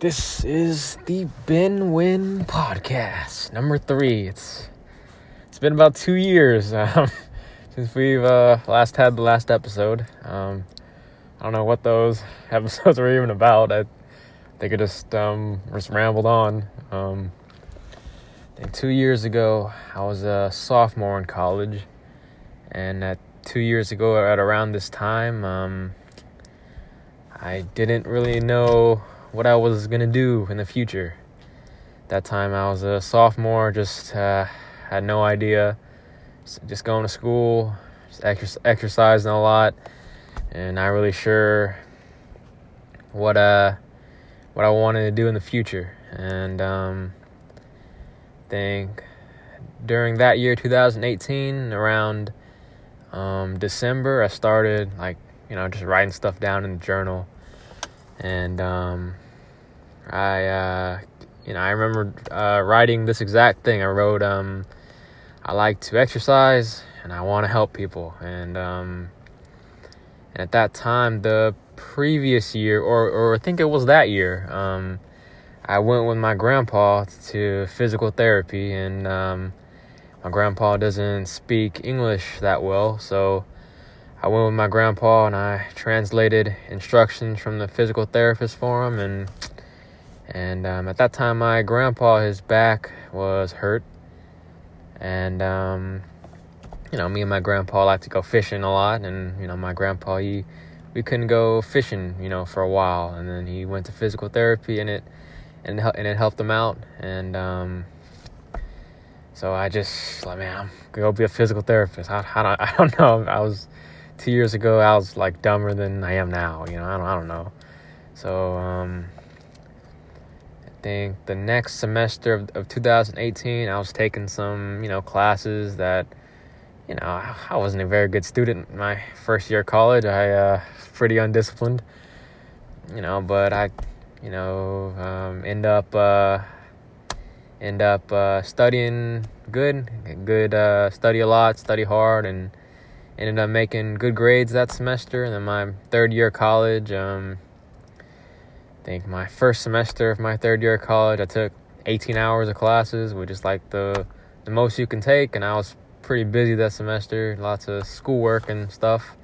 This is the Ben Win podcast, number three. It's it's been about two years um, since we've uh, last had the last episode. Um, I don't know what those episodes were even about. I think I just um, just rambled on. Um, and two years ago, I was a sophomore in college, and at two years ago, at around this time, um, I didn't really know what I was gonna do in the future. That time I was a sophomore, just uh, had no idea. Just going to school, just exer- exercising a lot, and not really sure what uh what I wanted to do in the future. And um, think during that year, 2018, around um, December, I started like you know just writing stuff down in the journal and um, I, uh, you know, I remember uh, writing this exact thing. I wrote, um, I like to exercise and I want to help people, and um, and at that time, the previous year, or or I think it was that year, um, I went with my grandpa to physical therapy, and um, my grandpa doesn't speak English that well, so I went with my grandpa and I translated instructions from the physical therapist for him, and and um, at that time my grandpa his back was hurt, and um, you know me and my grandpa like to go fishing a lot, and you know my grandpa he we couldn't go fishing you know for a while, and then he went to physical therapy and it and and it helped him out, and um, so I just like man I'm go be a physical therapist. I, I don't I don't know. I was two years ago I was like dumber than I am now. You know, I don't, I don't know. So um, I think the next semester of, of 2018, I was taking some you know classes that you know I wasn't a very good student in my first year of college. I uh, pretty undisciplined. You know, but I you know um, end up uh, end up uh, studying good, good uh, study a lot, study hard, and ended up making good grades that semester. And then my third year of college, um, I think my first semester of my third year of college, I took 18 hours of classes, which is like the the most you can take. And I was pretty busy that semester, lots of schoolwork and stuff,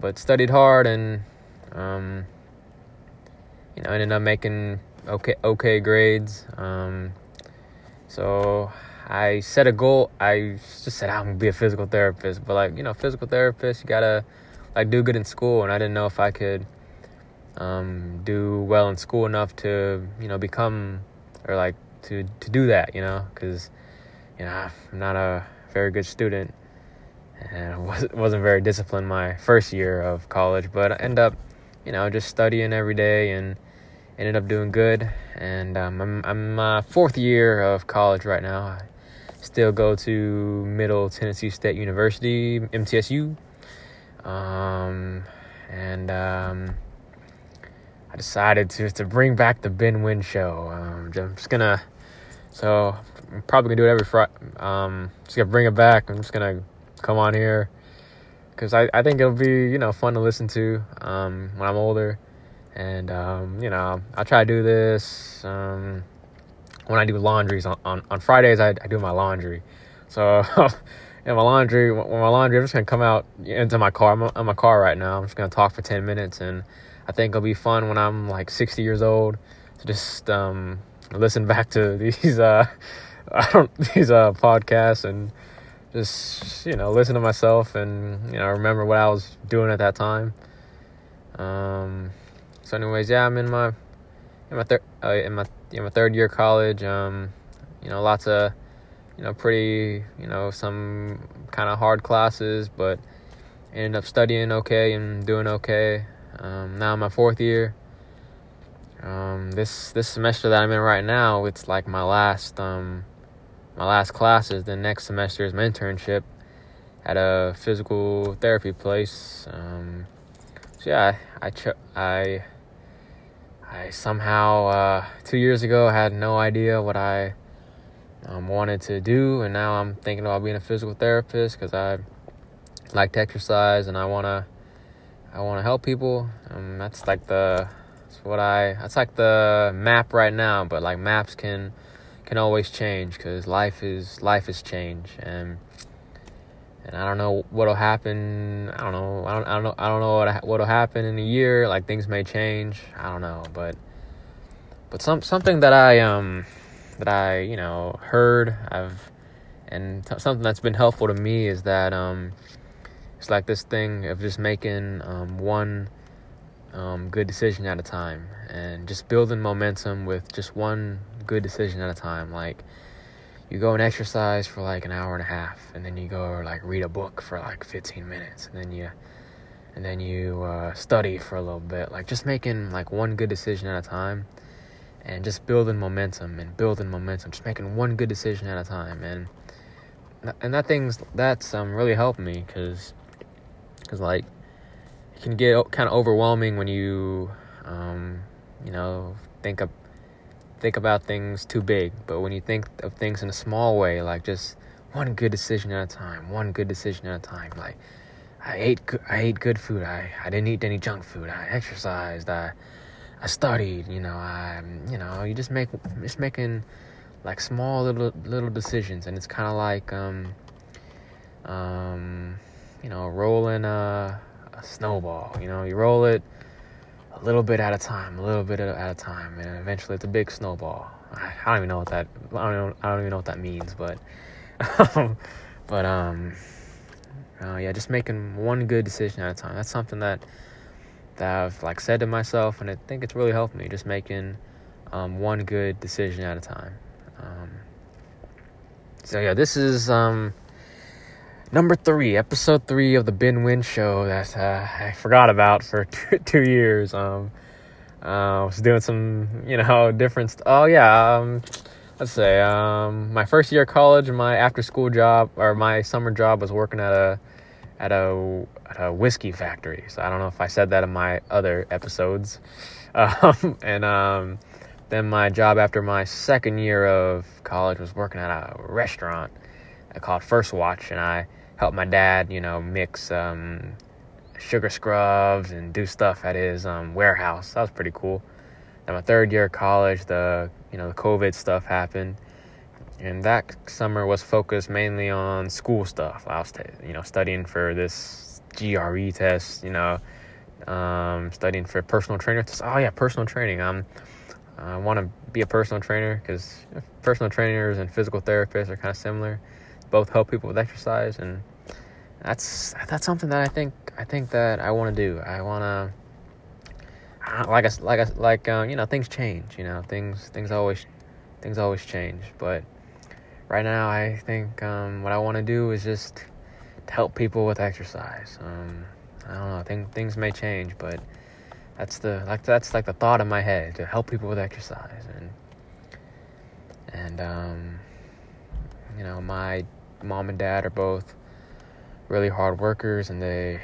but studied hard and um, you know ended up making okay okay grades. Um, so I set a goal. I just said I'm gonna be a physical therapist, but like you know, physical therapist, you gotta like do good in school, and I didn't know if I could um, do well in school enough to you know become or like to to do that, you know, because you know I'm not a very good student and I wasn't wasn't very disciplined my first year of college, but I end up you know just studying every day and ended up doing good. And um, I'm I'm fourth year of college right now. Still go to Middle Tennessee State University, MTSU. Um, and um, I decided to to bring back the Ben Win show. Um, I'm just gonna, so I'm probably gonna do it every Friday. Um, just gonna bring it back. I'm just gonna come on here because I, I think it'll be you know fun to listen to um, when I'm older, and um, you know I'll try to do this um, when I do laundries on, on, on Fridays. I, I do my laundry, so in my laundry when my laundry I'm just gonna come out into my car. I'm in my car right now. I'm just gonna talk for ten minutes, and I think it'll be fun when I'm like 60 years old to just um, listen back to these uh, I don't these uh, podcasts and just you know listen to myself and you know remember what I was doing at that time. Um, so, anyways, yeah, I'm in my in my third uh, in my in my third year of college. Um, you know, lots of you know pretty you know some kind of hard classes, but ended up studying okay and doing okay. Um, now my fourth year. Um, this this semester that I'm in right now, it's like my last um, my last classes. The next semester is my internship at a physical therapy place. Um, so yeah, I I, I I somehow uh, two years ago had no idea what I um, wanted to do, and now I'm thinking about being a physical therapist because I like to exercise and I wanna I wanna help people. Um, that's like the That's what I. That's like the map right now, but like maps can can always change because life is life is change and and I don't know what'll happen. I don't know. I don't. I don't know. I don't know what what'll happen in a year. Like things may change. I don't know, but but some something that I um that I you know heard I've and t- something that's been helpful to me is that um it's like this thing of just making um, one um, good decision at a time and just building momentum with just one good decision at a time like you go and exercise for like an hour and a half and then you go like read a book for like 15 minutes and then you and then you uh, study for a little bit. Like just making like one good decision at a time and just building momentum and building momentum. Just making one good decision at a time and and that thing's that's um really helped me because because like it can get kind of overwhelming when you um you know think of think about things too big but when you think of things in a small way like just one good decision at a time one good decision at a time like i ate i ate good food i i didn't eat any junk food i exercised i i studied you know i you know you just make just making like small little little decisions and it's kind of like um um you know rolling a, a snowball you know you roll it a little bit at a time a little bit at a time and eventually it's a big snowball. I, don't even know what that i don't i don't even know what that means but but um uh, yeah just making one good decision at a time. That's something that that i've like said to myself and i think it's really helped me just making um, one good decision at a time. Um, so yeah, this is um, number three, episode three of the Ben Win Show that uh, I forgot about for two, two years. Um, uh, I was doing some, you know, different. St- oh yeah, um, let's say um, my first year of college, my after school job or my summer job was working at a at a at a whiskey factory. So I don't know if I said that in my other episodes. Um, and um, then my job after my second year of college was working at a restaurant called First Watch, and I helped my dad, you know, mix um, sugar scrubs and do stuff at his um, warehouse. That was pretty cool. Then my third year of college, the you know the COVID stuff happened, and that summer was focused mainly on school stuff. I was, you know, studying for this GRE test, you know, um, studying for personal trainer. Oh yeah, personal training. I'm I want to be a personal trainer because personal trainers and physical therapists are kind of similar. Both help people with exercise, and that's that's something that I think I think that I want to do. I want to like I like I like um, you know things change. You know things things always things always change. But right now, I think um, what I want to do is just to help people with exercise. Um, I don't know. I think things may change, but that's the like that's like the thought in my head to help people with exercise and and um, you know my mom and dad are both really hard workers and they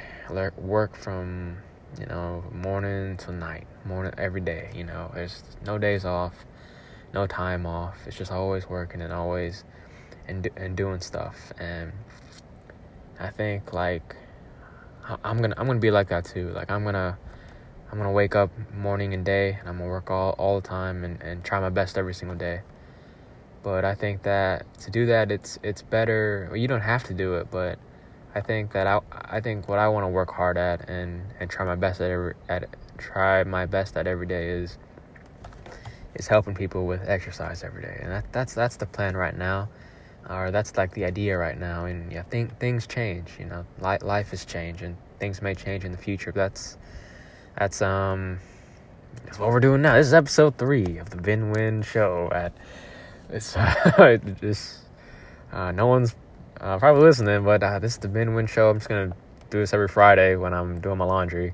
work from you know morning to night morning every day you know there's no days off no time off. It's just always working and always and and doing stuff. And i think like i'm gonna i'm gonna be like that too. Like i'm gonna I'm gonna wake up morning and day and I'm gonna work all, all the time and, and try my best every single day. But I think that to do that it's it's better well, you don't have to do it, but I think that I I think what I want to work hard at and, and try my best at every at try my best at every day is is helping people with exercise every day. And that, that's that's the plan right now. Or that's like the idea right now. And yeah, think things change, you know. Life life is changing. Things may change in the future. That's that's um that's what we're doing now. This is episode three of the Ben Win Show. At it's uh, just uh, no one's uh, probably listening, but uh, this is the Ben Win Show. I'm just gonna do this every Friday when I'm doing my laundry,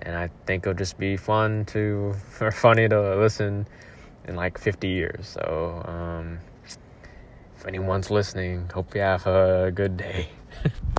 and I think it'll just be fun to or funny to listen in like 50 years. So um, if anyone's listening, hope you have a good day.